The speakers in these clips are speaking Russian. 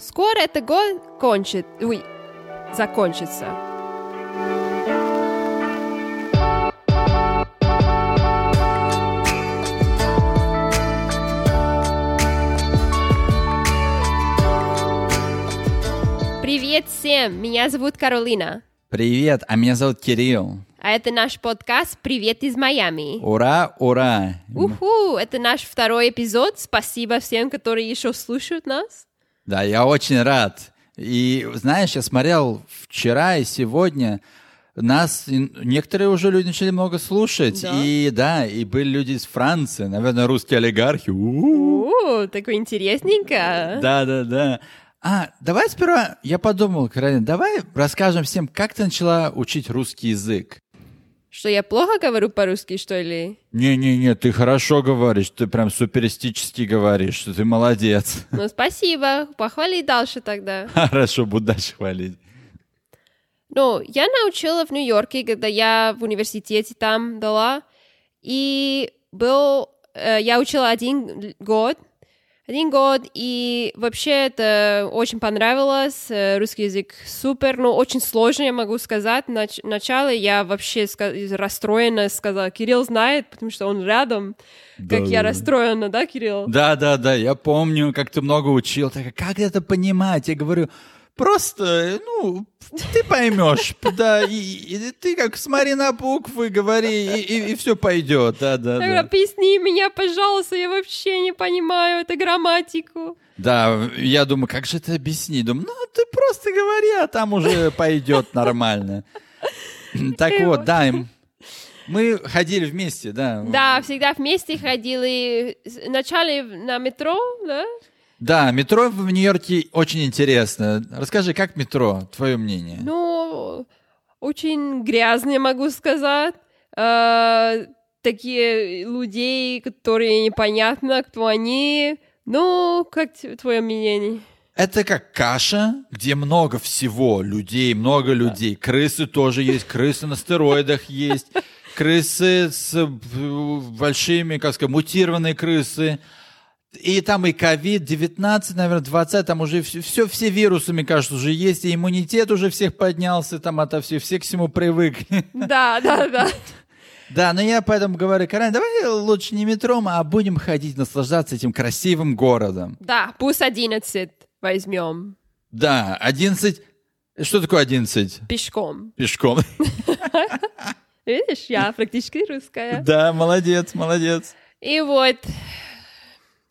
Скоро этот год кончит, ой, закончится. Привет всем, меня зовут Каролина. Привет, а меня зовут Кирилл. А это наш подкаст «Привет из Майами». Ура, ура! Уху, это наш второй эпизод. Спасибо всем, которые еще слушают нас. Да, я очень рад. И знаешь, я смотрел вчера и сегодня, нас некоторые уже люди начали много слушать. Да? И да, и были люди из Франции, наверное, русские олигархи. У-у-у. О, такое интересненько. Да, да, да. А, давай сперва, я подумал, Каролина, давай расскажем всем, как ты начала учить русский язык. Что я плохо говорю по-русски, что ли? Не-не-не, ты хорошо говоришь, ты прям суперистически говоришь, что ты молодец. Ну, спасибо. Похвали дальше тогда. Хорошо, буду дальше хвалить. Ну, я научила в Нью-Йорке, когда я в университете там дала. И был... э, я учила один год. Один год, и вообще это очень понравилось. Э, Русский язык супер, но очень сложно, я могу сказать. Нач- Начало я вообще ска- расстроена сказала. Кирилл знает, потому что он рядом. Как я Да-да-да. расстроена, да, Кирилл? Да, да, да, я помню, как ты много учил. Так, как это понимать? Я говорю, просто, ну, ты поймешь, да, и, и ты как смотри на буквы, говори, и, все пойдет, да, да, да. объясни меня, пожалуйста, я вообще не понимаю эту грамматику. Да, я думаю, как же это объяснить? Думаю, ну, ты просто говори, а там уже пойдет нормально. Так вот, да, мы ходили вместе, да. Да, всегда вместе ходили. Вначале на метро, да? Да, метро в Нью-Йорке очень интересно. Расскажи, как метро, твое мнение? Ну, очень грязно, могу сказать. Э, такие людей, которые непонятно, кто они. Ну, как твое мнение? Это как каша, где много всего, людей, много людей. Крысы тоже есть, крысы на стероидах есть, крысы с э, большими, как сказать, мутированные крысы. И там и ковид-19, наверное, 20, там уже все, все, все вирусы, мне кажется, уже есть, и иммунитет уже всех поднялся, там ото все, все к всему привыкли. Да, да, да. Да, но я поэтому говорю, Карен, давай лучше не метром, а будем ходить, наслаждаться этим красивым городом. Да, пусть 11 возьмем Да, 11... Что такое 11? пешком. Пешком. Видишь, я практически русская. Да, молодец, молодец. И вот,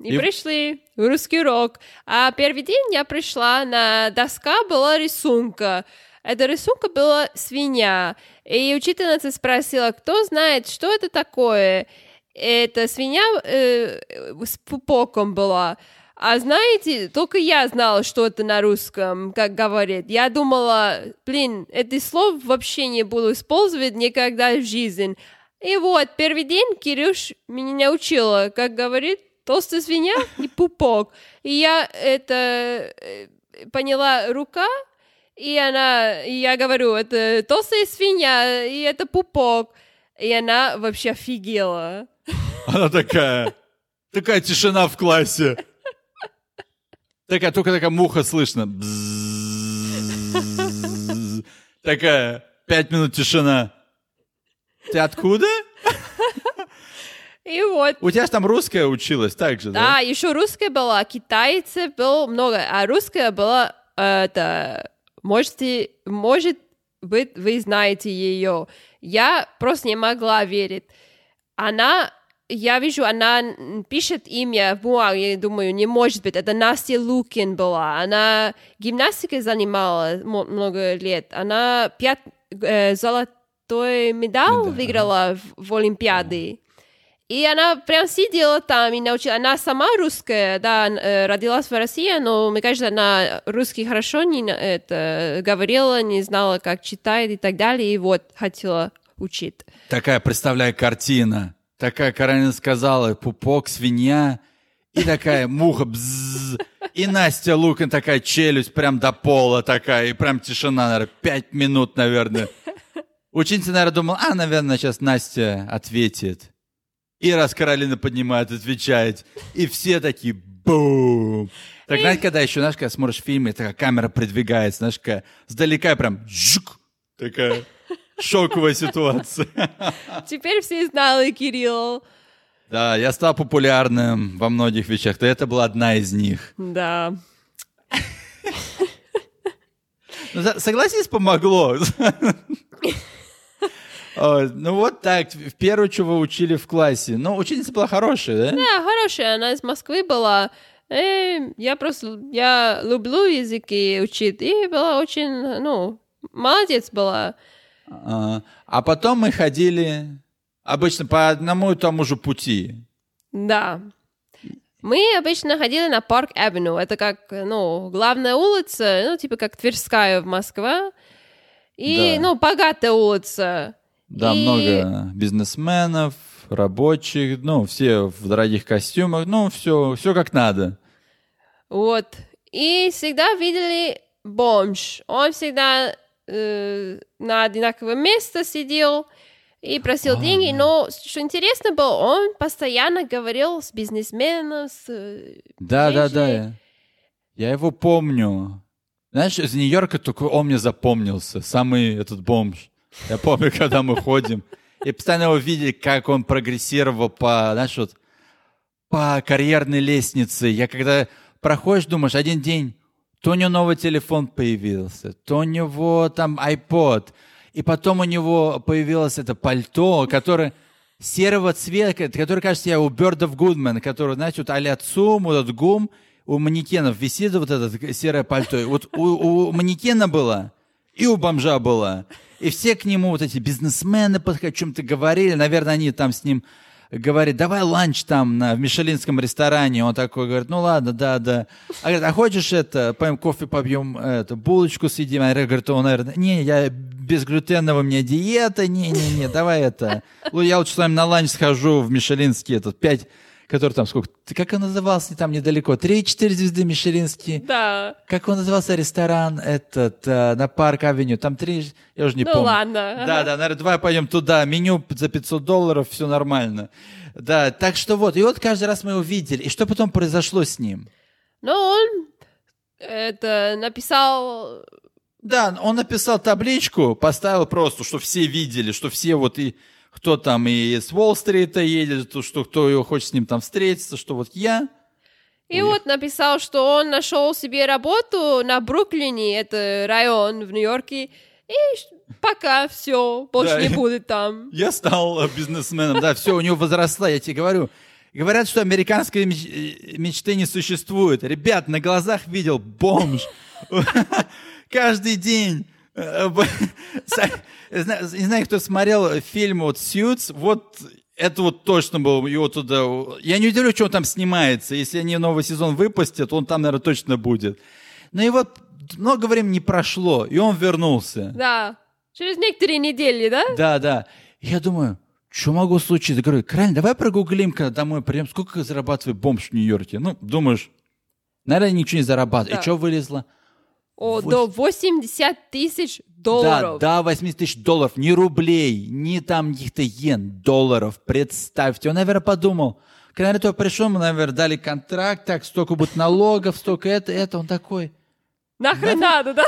и, И- пришли русский урок. А первый день я пришла, на доска была рисунка. Эта рисунка была свинья. И учительница спросила, кто знает, что это такое? Это свинья э, с пупоком была. А знаете, только я знала, что это на русском, как говорит. Я думала, блин, это слово вообще не буду использовать никогда в жизни. И вот, первый день Кирюш меня научила, как говорит, толстая свинья и пупок. И я это э, поняла рука, и она, и я говорю, это толстая свинья, и это пупок. И она вообще офигела. Она такая... Такая тишина в классе. Такая, только такая муха слышно. Такая, пять минут тишина. Ты откуда? И вот, У тебя же там русская училась так же, да? Да, еще русская была, китайцев было много, а русская была, э, это, можете, может быть, вы знаете ее. Я просто не могла верить. Она, я вижу, она пишет имя в бумаге, я думаю, не может быть, это Настя Лукин была. Она гимнастикой занималась много лет. Она пят, э, золотой медаль Медаль, выиграла в, в Олимпиаде. И она прям сидела там и научила. Она сама русская, да, э, родилась в России, но, мне кажется, она русский хорошо не это, говорила, не знала, как читает и так далее, и вот хотела учить. Такая, представляю, картина. Такая, Каролина сказала, пупок, свинья, и такая муха, бззз, и Настя Лукин такая челюсть прям до пола такая, и прям тишина, наверное, пять минут, наверное. Ученица, наверное, думала, а, наверное, сейчас Настя ответит. И раз Каролина поднимает, отвечает. И все такие бум. Так, знаешь, когда еще, знаешь, когда смотришь фильмы, такая камера придвигается, знаешь, такая сдалека прям жук, такая шоковая ситуация. Теперь все знали Кирилл. Да, я стал популярным во многих вещах, то это была одна из них. Да. Ну, Согласись, помогло. Ой, Ну вот так, в первую, вы учили в классе. Ну, учительница была хорошая, да? Да, хорошая, она из Москвы была. Э, я просто, я люблю языки учить, и была очень, ну, молодец была. А, а потом мы ходили обычно по одному и тому же пути. Да. Мы обычно ходили на Парк Авеню. Это как, ну, главная улица, ну, типа как Тверская в Москве. И, Да. ну, богатая улица. Да, И- много бизнесменов, рабочих, ну, все в дорогих костюмах, ну, все, все как надо. Вот. И всегда видели бомж. Он всегда э, на одинаковом месте сидел и просил А. деньги. Но что интересно было, он постоянно говорил с бизнесменом, с... э, Да, да, да. Я его помню. Знаешь, из Нью-Йорка только он мне запомнился, самый этот бомж. Я помню, когда мы ходим, и постоянно его видели, как он прогрессировал по, знаешь, вот, по карьерной лестнице. Я когда проходишь, думаешь, один день, то у него новый телефон появился, то у него там iPod, и потом у него появилось это пальто, которое серого цвета, который, кажется, я у Бёрдов Гудман, который, знаете, вот а-ля ЦУМ, вот этот ГУМ, у манекенов висит вот это серое пальто. Вот у, у манекена было, и у бомжа было. И все к нему, вот эти бизнесмены, о чем-то говорили. Наверное, они там с ним говорит, давай ланч там на, в мишелинском ресторане. Он такой говорит, ну ладно, да, да. А говорит, а хочешь это, пойдем кофе попьем, это, булочку съедим? А говорит, он, наверное, не, я безглютеновая у меня диета, не-не-не, давай это. Ну, я лучше с вами на ланч схожу в мишелинский этот, пять, который там сколько, ты как он назывался там недалеко? Три-четыре звезды мишелинские. Да. Как он назывался ресторан этот э, на Парк Авеню? Там три, я уже не Ну помню. ладно. Да, да, наверное, давай пойдем туда. Меню за 500 долларов, все нормально. Да, так что вот. И вот каждый раз мы его видели. И что потом произошло с ним? Но он это написал Да, он написал табличку, поставил просто, что все видели, что все вот и кто там и с Уолл-стрита едет, то, что кто его хочет с ним там встретиться, что вот я. И Ой. вот написал, что он нашел себе работу на Бруклине, это район в Нью-Йорке, и пока все, больше Да, не будет там. Я стал э, бизнесменом, да, все, у него возросла, я тебе говорю. Говорят, что американской меч- э, мечты не существует. Ребят, на глазах видел бомж. Каждый день. Э, Не знаю, кто смотрел фильм вот «Сьюз», вот это вот точно был его туда... Я не удивлюсь, что он там снимается. Если они новый сезон выпустят, он там, наверное, точно будет. Но и вот много времени прошло, и он вернулся. Да, через некоторые недели, да? Да, да. Я думаю, что могу случиться? Говорю, Крайне, давай прогуглим, когда домой придем, сколько зарабатывает бомж в Нью-Йорке. Ну, думаешь, наверное, ничего не зарабатывает. Да. И что вылезло? О, Вось- до 80 тысяч долларов. да, 80 тысяч долларов, не рублей, не там каких-то йен, долларов. Представьте. Он, наверное, подумал, когда то пришел, мы, наверное, дали контракт, так, столько будет налогов, столько это, это. Он такой, Нахрен надо, да?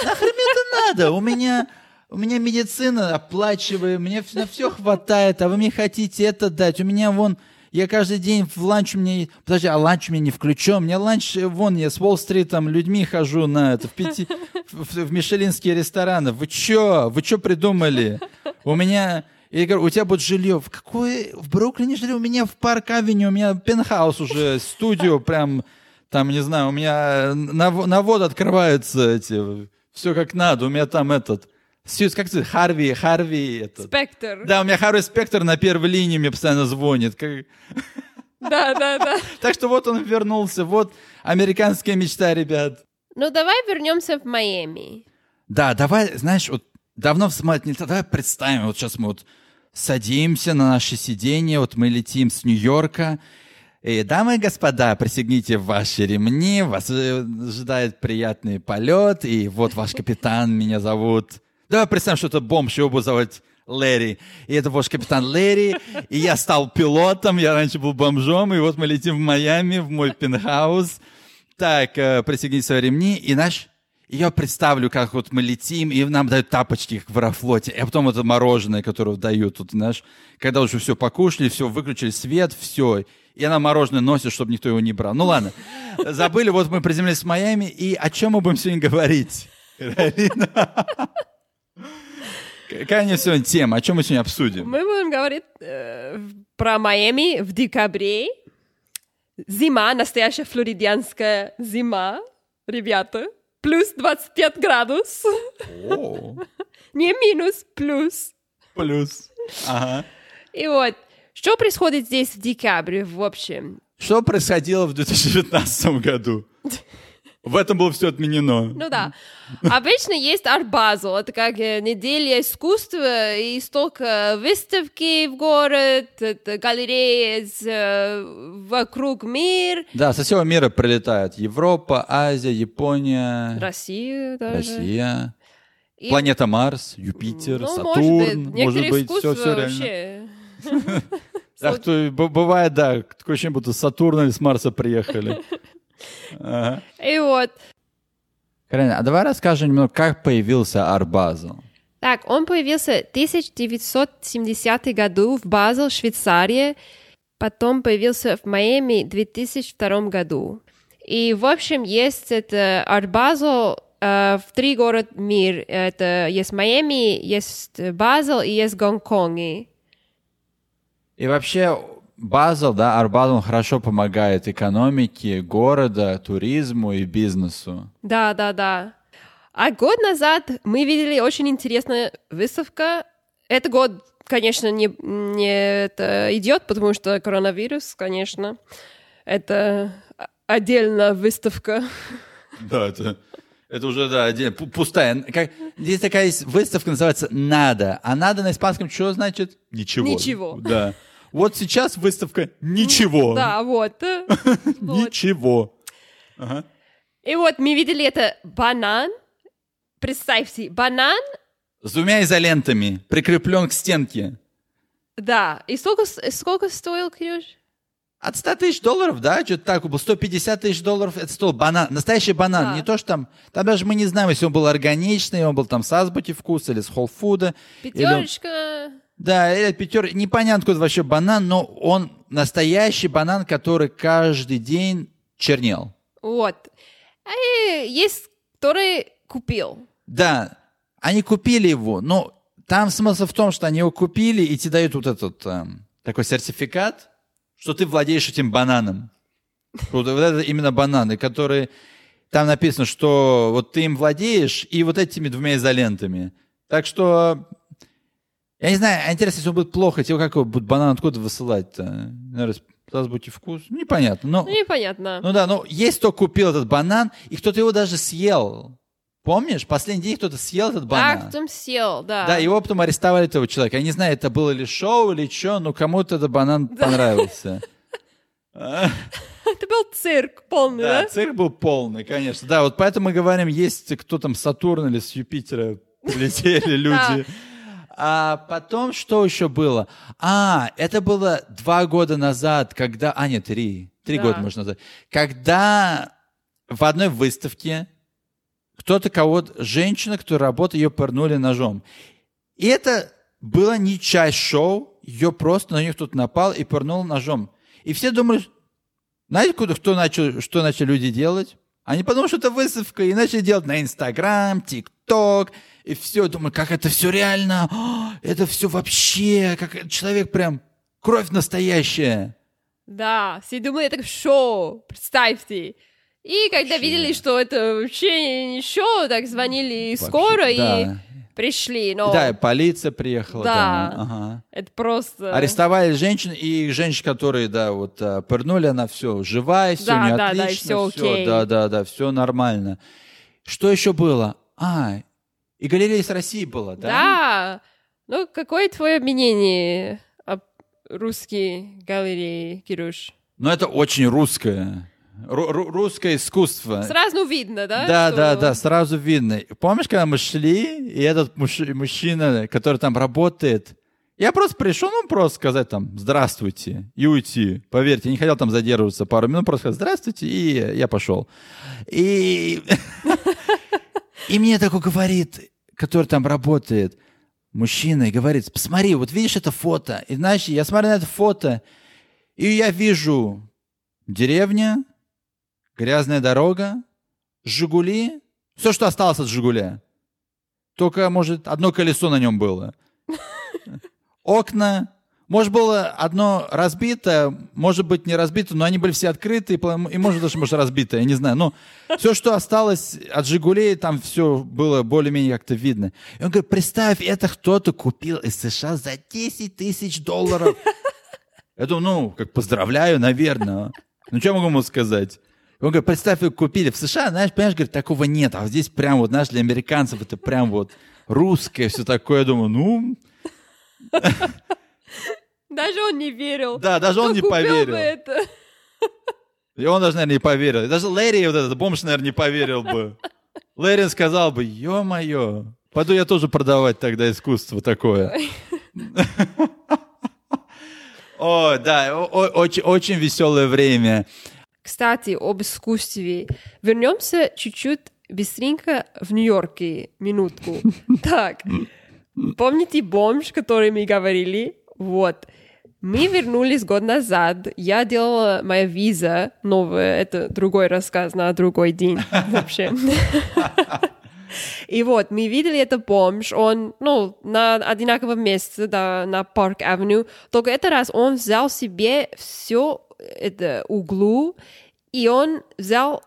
надо, у меня, у меня медицина оплачиваю, мне на все хватает, а вы мне хотите это дать. У меня вон, я каждый день в ланч меня, подожди, а ланч меня не включен, меня ланч, э, вон, я с Уолл-стритом людьми хожу на это, в, пяти, в, в- мишелинские рестораны. Вы чё? Вы чё придумали? У меня, я говорю, у тебя будет жилье. В какое? В Бруклине жилье? У меня в Парк Авеню, у меня пентхаус уже, студио прям, там, не знаю, у меня на, на вод открываются эти, все как надо, у меня там этот, Сьюз, как ты, Харви, Харви, этот. Спектр. Да, у меня Харви Спектр на первой линии мне постоянно звонит. Как- Да, да, да. Так что вот он вернулся, вот американская мечта, ребят. Ну, давай вернемся в Майами. Да, давай, знаешь, вот давно смотреть нельзя, давай представим, вот сейчас мы вот садимся на наше сиденье, вот мы летим с Нью-Йорка, и, дамы и господа, пристегните ваши ремни, вас э, ожидает приятный полет, и вот ваш капитан, меня зовут... Давай представим, что это бомж, его будут зовут Лэри. И это ваш капитан Лэри. И я стал пилотом, я раньше был бомжом, и вот мы летим в Майами, в мой пентхаус. Так, э, пристегните свои ремни, и наш и я представлю, как вот мы летим, и нам дают тапочки, как в Аэрофлоте, а потом это мороженое, которое дают тут, знаешь, когда уже все покушали, все, выключили свет, все, и она мороженое носит, чтобы никто его не брал. Ну ладно, забыли, вот мы приземлились в Майами, и о чем мы будем сегодня говорить? Какая у нас сегодня тема? О чем мы сегодня обсудим? Мы будем говорить э, про Майами в декабре. Зима, настоящая флоридианская зима, ребята плюс 25 градус. О, Не минус, плюс. плюс. Ага. И вот, что происходит здесь в декабре, в общем? Что происходило в 2019 году? В этом было все отменено. Ну да. Обычно есть арбазл, это как э, неделя искусства, и столько выставки в город, галереи из, э, вокруг мир, Да, со всего мира прилетают. Европа, Азия, Япония, Россия даже. Россия, И- планета Марс, Юпитер, Ну, Сатурн. может быть, Может быть, все, все реально. вообще. Так, то бывает, да, такое ощущение, будто с Сатурна или с Марса приехали. Ага. И вот, Карина, а давай расскажем немного, как появился Арбазл. Так, он появился в 1970 году в Базел, Швейцария, потом появился в Майами в 2002 году. И, в общем, есть это Арт Базел э, в три города мир. Это есть Майами, есть Базел и есть Гонконг. И вообще, Базел, да, Арбазл он хорошо помогает экономике города, туризму и бизнесу. Да, да, да. А год назад мы видели очень интересную выставка. Это год, конечно, не, не это идет, потому что коронавирус, конечно. Это отдельная выставка. Да, это, это уже, да, пустая. Как, здесь такая есть выставка, называется «Надо». А «надо» на испанском что значит? Ничего. Ничего. Да. Вот сейчас выставка «Ничего». Да, вот. Ничего. И вот мы видели это банан. Представьте, банан, С двумя изолентами, прикреплен к стенке. да. И сколько, сколько стоил, Кирюш? От 100 тысяч долларов, да, что-то так, было 150 тысяч долларов, это стоил банан, настоящий банан, Да. не то, что там, там даже мы не знаем, если он был органичный, он был там с азбуки вкуса или с холфуда. или он- Пятерочка. Да, или пятер, непонятно, откуда вообще банан, но он настоящий банан, который каждый день чернел. Вот. И есть, который купил. Да, они купили его, но там смысл в том, что они его купили и тебе дают вот этот эм, такой сертификат, что ты владеешь этим бананом. Вот, вот это именно бананы, которые там написано, что вот ты им владеешь и вот этими двумя изолентами. Так что я не знаю, а интересно, если он будет плохо, тебе как его будет банан откуда высылать-то? Наверное, с азбуки вкус? Ну, непонятно. Но, Ну, непонятно. ну да, ну есть кто купил этот банан, и кто-то его даже съел. Помнишь? Последний день кто-то съел этот банан. потом сел, да. Да, его потом арестовали этого человека. Я не знаю, это было ли шоу или что, но кому-то этот банан понравился. Это был цирк полный, Да, да? цирк был полный, конечно. Да, вот поэтому мы говорим, есть кто там с Сатурна или с Юпитера прилетели люди. А потом что еще было? А, это было два года назад, когда... А, нет, три. Три Да. года, можно назвать. Когда в одной выставке кто-то кого-то... Женщина, которая работает, ее пырнули ножом. И это было не часть шоу, ее просто на нее кто-то напал и пырнул ножом. И все думали, знаете, кто начал, что начали люди делать? Они подумали, что это выставка, и начали делать на Инстаграм, ТикТок, и все. Думаю, как это все реально, О, это все вообще, как человек прям, кровь настоящая. Да, все думали, это шоу, представьте. И когда Вообще. видели, что это вообще не шоу, так звонили скоро Вообще, и да. Пришли. Но Да, полиция приехала. Да. ага. это просто... Арестовали женщин, и женщин, которые, да, вот а, пырнули, она все живая, все Да, не да, да, отлично, и всё всё, окей. да, да, да, все нормально. Что еще было? А, и галерея с России была, да? Да. Ну, какое твое мнение о русской галерее, Кируш? Но это очень русское. Ру- ру- русское искусство. Сразу видно, да? Да, что- да, да, сразу видно. Помнишь, когда мы шли, и этот муж- мужчина, который там работает, я просто пришел, ну, просто сказать там «здравствуйте» и уйти. Поверьте, я не хотел там задерживаться пару минут, просто сказать «здравствуйте», и я пошел. И, и мне такой говорит, который там работает, мужчина, и говорит, посмотри, вот видишь это фото? И знаешь, я смотрю на это фото, и я вижу деревня, грязная дорога, Жигули, все, что осталось от Жигуля. Только, может, одно колесо на нем было. Окна. Может, было одно разбито, может быть, не разбито, но они были все открыты, и, может, даже, может, разбито, я не знаю. Но все, что осталось от «Жигулей», там все было более-менее как-то видно. И он говорит, представь, это кто-то купил из США за 10 тысяч долларов. Я думаю, ну, как поздравляю, наверное. Ну, что я могу ему сказать? Он говорит, представь, вы купили в США, знаешь, понимаешь, говорит, такого нет. А здесь прям вот, знаешь, для американцев это прям вот русское, все такое. Я думаю, ну, Даже он не верил. да, даже он не поверил. это? И он даже, наверное, не поверил. И Даже Лэри, вот этот бомж, наверное, не поверил бы. Лэри сказал бы, ё-моё, пойду я тоже продавать тогда искусство такое. О, да, очень, очень веселое время. Кстати, об искусстве. Вернемся чуть-чуть быстренько в Нью-Йорке. Минутку. Так, помните бомж, который мы говорили? Вот. Мы вернулись год назад. Я делала моя виза новая. Это другой рассказ на другой день вообще. И вот, мы видели это бомж, он, ну, на одинаковом месте, да, на Парк Авеню, только этот раз он взял себе все это углу, и он взял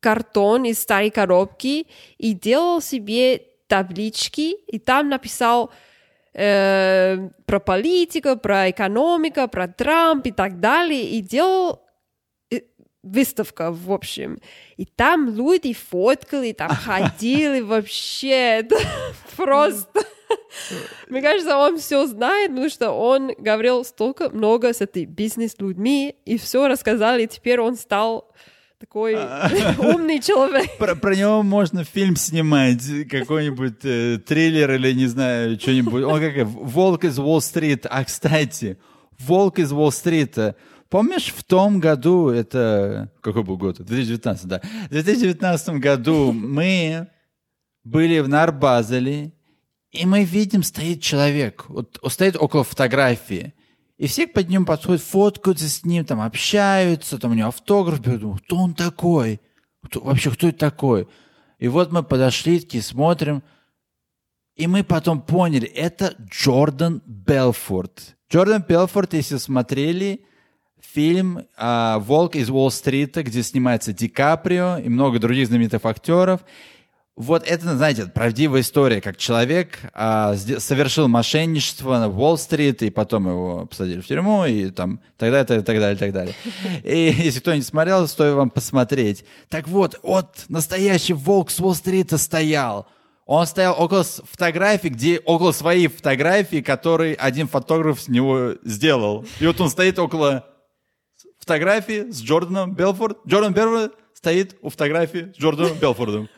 картон из старой коробки и делал себе таблички, и там написал э, про политику, про экономику, про Трамп и так далее, и делал э, выставка, в общем. И там люди фоткали, там ходили вообще. Просто... Мне кажется, он все знает, потому что он говорил столько много с этой бизнес-людьми, и все рассказали, и теперь он стал такой умный человек. Про, про него можно фильм снимать, какой-нибудь э, триллер или, не знаю, что-нибудь. Он как «Волк из Уолл-стрит». А, кстати, «Волк из Уолл-стрита». Помнишь, в том году, это... Какой был год? 2019, да. В 2019 году мы были в Нарбазеле, и мы видим, стоит человек, вот стоит около фотографии. И все под ним подходят, фоткаются с ним, там общаются, там у него автограф берут. Думаю, кто он такой? Кто, вообще, кто это такой? И вот мы подошли, такие смотрим, и мы потом поняли, это Джордан Белфорд. Джордан Белфорд, если смотрели фильм а, «Волк из Уолл-стрита», где снимается Ди Каприо и много других знаменитых актеров, вот это, знаете, правдивая история, как человек а, совершил мошенничество на Уолл-стрит, и потом его посадили в тюрьму, и там так далее, так, так далее, так далее. И если кто не смотрел, стоит вам посмотреть. Так вот, вот настоящий волк с Уолл-стрита стоял. Он стоял около фотографии, где около своей фотографии, который один фотограф с него сделал. И вот он стоит около фотографии с Джорданом Белфорд. Джордан Белфорд стоит у фотографии с Джорданом Белфордом.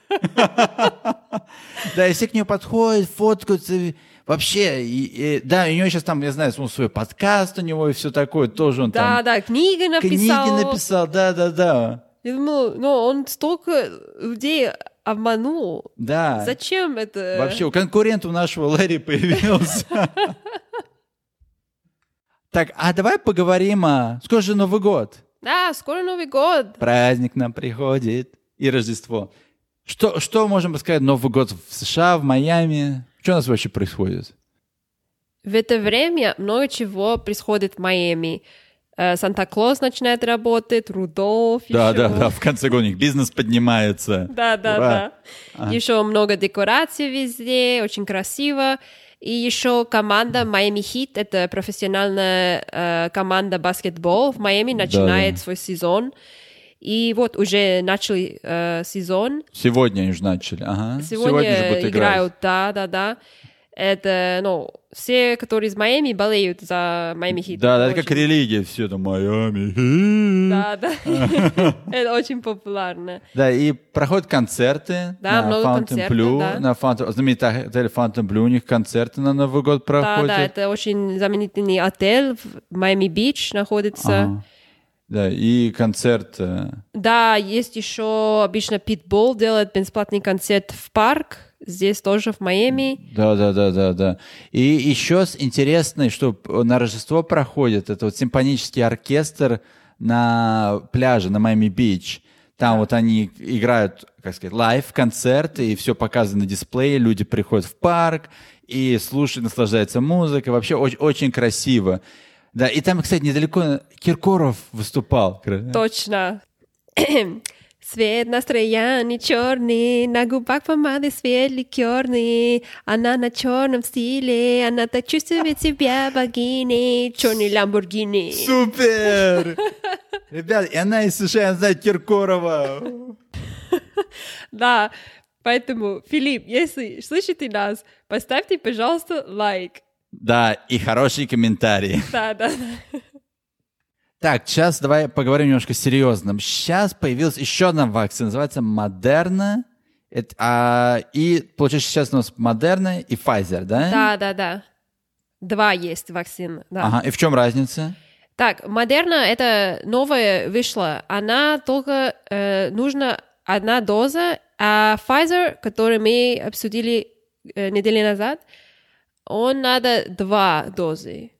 Да, и все к нему подходят, фоткаются. Вообще, и- и- да, у него сейчас там, я знаю, он свой подкаст у него и все такое, тоже он Да, там да, книги книги написал. написал, да, да, да. Я думала, ну, он столько людей обманул. Да. Зачем это? Вообще, у конкурента у нашего Лэри появился. Так, а давай поговорим о... Скоро же Новый год. Да, скоро Новый год. Праздник нам приходит. И Рождество. Что, что можем сказать Новый год в США, в Майами? Что у нас вообще происходит? В это время много чего происходит в Майами. Э, Санта-Клаус начинает работать, Рудольф Да, еще. да, да, в конце года у них бизнес поднимается. Да, да, Ура. да. Еще много декораций везде, очень красиво. И еще команда Miami Heat, это профессиональная э, команда баскетбол в Майами, начинает да. свой сезон. И вот уже начали э, сезон. Сегодня они уже начали. Ага. Сегодня, же будут играть. играют, да, да, да. Это, ну, все, которые из Майами, болеют за Майами Хит. Да, да, это Очень- как религия, все там Майами. Да, да. Это очень популярно. Да, и проходят концерты Да, на много Fountain концертов, Blue, да. на Fountain, знаменитый отель Fountain Blue, у них концерты на Новый год Да, проходят. да, это очень знаменитый отель в Майами-Бич находится. Ага. Да, и концерт. э, Да, есть еще обычно Питбол делает бесплатный концерт в парк. Здесь тоже в Майами. Да, да, да, да, да. И еще с интересной, что на Рождество проходит, это вот симфонический оркестр на пляже, на Майами-Бич. Там вот они играют, как сказать, лайв-концерты, и все показано на дисплее, люди приходят в парк и слушают, наслаждаются музыкой. Вообще очень, очень красиво. Да, и там, кстати, недалеко Киркоров выступал. Точно. Свет настроения черный, на губах помады свет ликерный. Она на черном стиле, она так чувствует себя богиней. Черный Ламборгини. Супер! Ребят, и она и совершенно знает Киркорова. Да, поэтому, Филипп, если слышите нас, поставьте, пожалуйста, лайк. Да, и хорошие комментарии. Да, да, да. Так, сейчас давай поговорим немножко серьезным. Сейчас появилась еще одна вакцина, называется Модерна. А, и, получается, сейчас у нас Модерна и Pfizer, да? Да, да, да. Два есть вакцин. Да. Ага, и в чем разница? Так, Модерна это новая вышла. Она только э, нужна одна доза, а Pfizer, который мы обсудили э, неделю назад, он надо два дозы.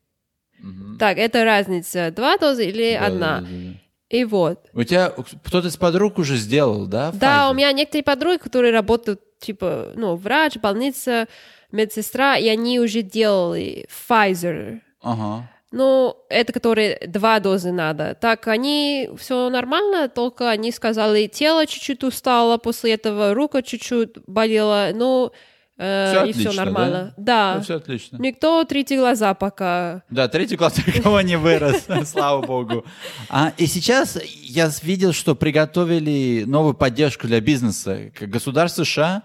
Так, это разница. Два дозы или одна? Да-да-да-да. И вот. У тебя кто-то из подруг уже сделал, да? Да, Pfizer? у меня некоторые подруги, которые работают, типа, ну, врач, больница, медсестра, и они уже делали Pfizer. Ага. Ну, это которые два дозы надо. Так, они все нормально, только они сказали, тело чуть-чуть устало после этого, рука чуть-чуть болела, ну, э, Всё и все отлично, нормально. Ну, Да. все отлично. Никто третьи глаза пока. Да, третий класс никого не вырос, слава богу. А, и сейчас я видел, что приготовили новую поддержку для бизнеса. Государство США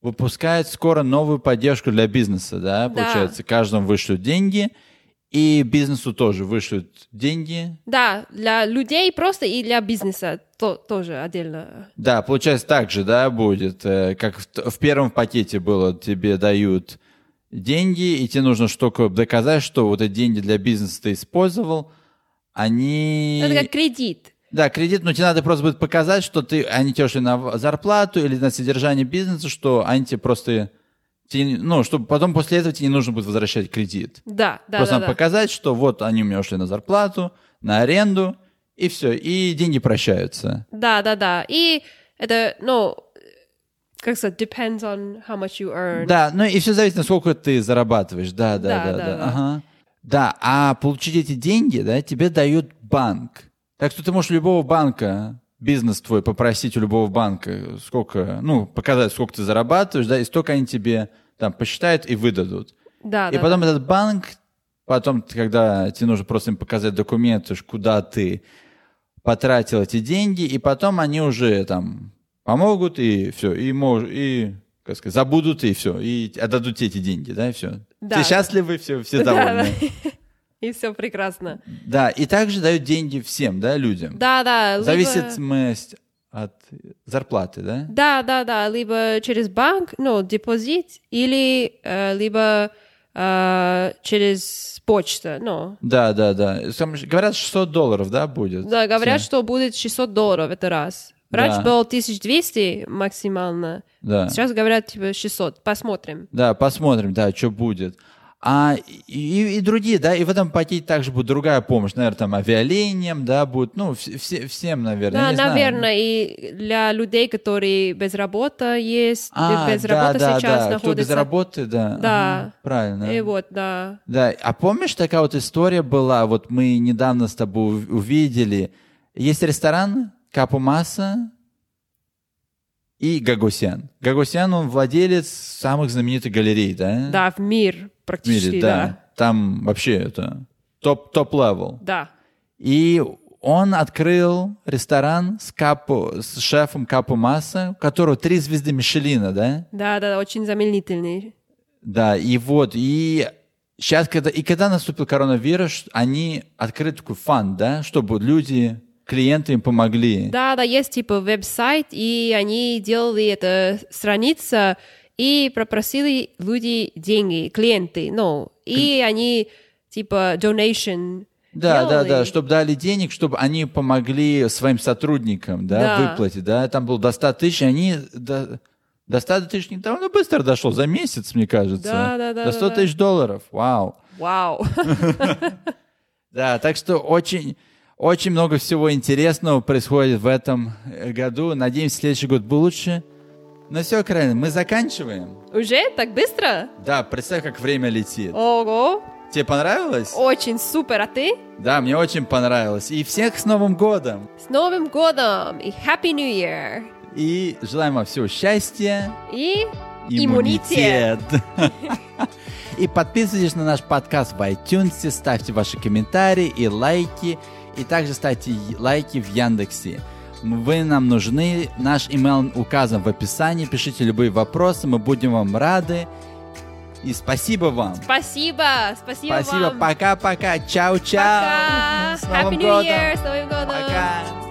выпускает скоро новую поддержку для бизнеса, да, Да. получается, каждому вышлют деньги, и бизнесу тоже вышлют деньги. Да, для людей просто и для бизнеса то, тоже отдельно. Да, получается так же, да, будет, э, как в, в первом пакете было, тебе дают деньги, и тебе нужно только доказать, что вот эти деньги для бизнеса ты использовал, они... Это как кредит. Да, кредит, но тебе надо просто будет показать, что ты, они тебе шли на зарплату или на содержание бизнеса, что они тебе просто, тебе ну, чтобы потом после этого тебе не нужно будет возвращать кредит. Да, да, просто да, надо да. показать, что вот они у меня ушли на зарплату, на аренду, и все, и деньги прощаются. Да, да, да. И это, ну, как сказать, depends on how much you earn. Да, ну и все зависит, насколько ты зарабатываешь. Да, да, Да, да, да, да. да. Ага. Да, а получить эти деньги, да, тебе дают банк. Так что ты можешь любого банка, бизнес твой попросить у любого банка, сколько, ну, показать, сколько ты зарабатываешь, да, и столько они тебе там посчитают и выдадут. Да, и да, потом этот банк, потом, ты, когда тебе нужно просто им показать документы, куда ты потратил эти деньги, и потом они уже там помогут, и все, и, мож, и как сказать, забудут, и все, и отдадут тебе эти деньги, да, и все. Да. Все счастливы, все, все Да, довольны. да. И все прекрасно. Да, и также дают деньги всем, да, людям. Да, да. Зависимость от зарплаты, да? Да, да, да. Либо через банк, ну, депозит, или э, либо э, через почту, ну. Да, да, да. Говорят, 600 долларов, да, будет? Да, говорят, Всё. что будет 600 долларов это раз. Раньше Да. было 1200 максимально. Да. Сейчас говорят, типа, 600. Посмотрим. Да, посмотрим, да, что будет. А и, и другие, да, и в этом пакете также будет другая помощь, наверное, там авиалиниям, да, будет, ну, вс- все, всем, наверное. Да, не знаю. наверное, и для людей, которые без работы есть, А, без да, работы да, сейчас да, кто без работы, да. Да. ага, правильно. И вот, да. Да, а помнишь, такая вот история была, вот мы недавно с тобой ув- увидели, есть ресторан Каппо Маса и Гагосян. Гагосян, он владелец самых знаменитых галерей, да? Да, в мир практически, мире, да. да. Там вообще это топ, top-level. Да. И он открыл ресторан с, каппо, с шефом Каппо Маса, у которого три звезды Мишелина, да? Да, да, очень знаменательный. Да, и вот, и сейчас, когда, и когда наступил коронавирус, они открыли такой фан, да, чтобы люди, клиенты им помогли. Да, да, есть типа веб-сайт, и они делали это страница, и попросили люди деньги, клиенты, ну, и они типа donation Да, да, делали. да, чтобы дали денег, чтобы они помогли своим сотрудникам, да, Да. выплатить, да, там было до 100 тысяч, они до, до 100 тысяч не довольно быстро дошло, за месяц, мне кажется. Да, да, да, До 100 да, тысяч долларов, вау. Вау. Да, так что очень, очень много всего интересного происходит в этом году. Надеемся, следующий год будет лучше. Ну все, Каролина, мы заканчиваем. Уже так быстро? Да, представь, как время летит. Ого, Тебе понравилось? очень супер, а ты? Да, мне очень понравилось. И всех с Новым годом! С Новым годом и Happy New Year! И желаем вам всего счастья, И иммунитет! И подписывайтесь на наш подкаст в iTunes, ставьте ваши комментарии и лайки, и также ставьте лайки в Яндексе. Вы нам нужны, наш email указан в описании, пишите любые вопросы, мы будем вам рады. И спасибо вам. Спасибо, спасибо, Спасибо, вам. пока-пока, чао-чао. Пока. С Новым Happy New годом. Year, с Новым годом. Пока.